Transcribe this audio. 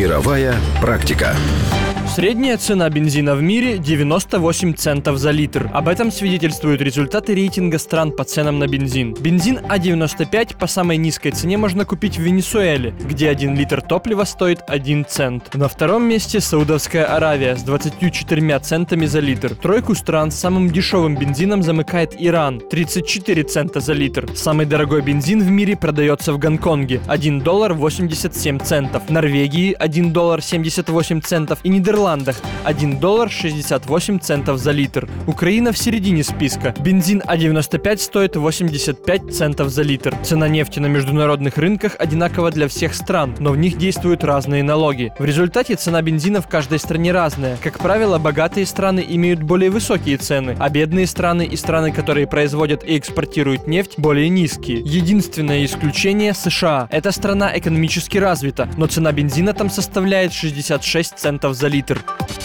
Мировая практика. Средняя цена бензина в мире 98 центов за литр. Об этом свидетельствуют результаты рейтинга стран по ценам на бензин. Бензин А95 по самой низкой цене можно купить в Венесуэле, где 1 литр топлива стоит 1 цент. На втором месте Саудовская Аравия с 24 центами за литр. Тройку стран с самым дешевым бензином замыкает Иран 34 цента за литр. Самый дорогой бензин в мире продается в Гонконге 1 доллар 87 центов, Норвегии 1 доллар 78 центов и Нидерландах Нидерландах 1 доллар 68 центов за литр. Украина в середине списка. Бензин А95 стоит 85 центов за литр. Цена нефти на международных рынках одинакова для всех стран, но в них действуют разные налоги. В результате цена бензина в каждой стране разная. Как правило, богатые страны имеют более высокие цены, а бедные страны и страны, которые производят и экспортируют нефть, более низкие. Единственное исключение – США. Эта страна экономически развита, но цена бензина там составляет 66 центов за литр. Twitter.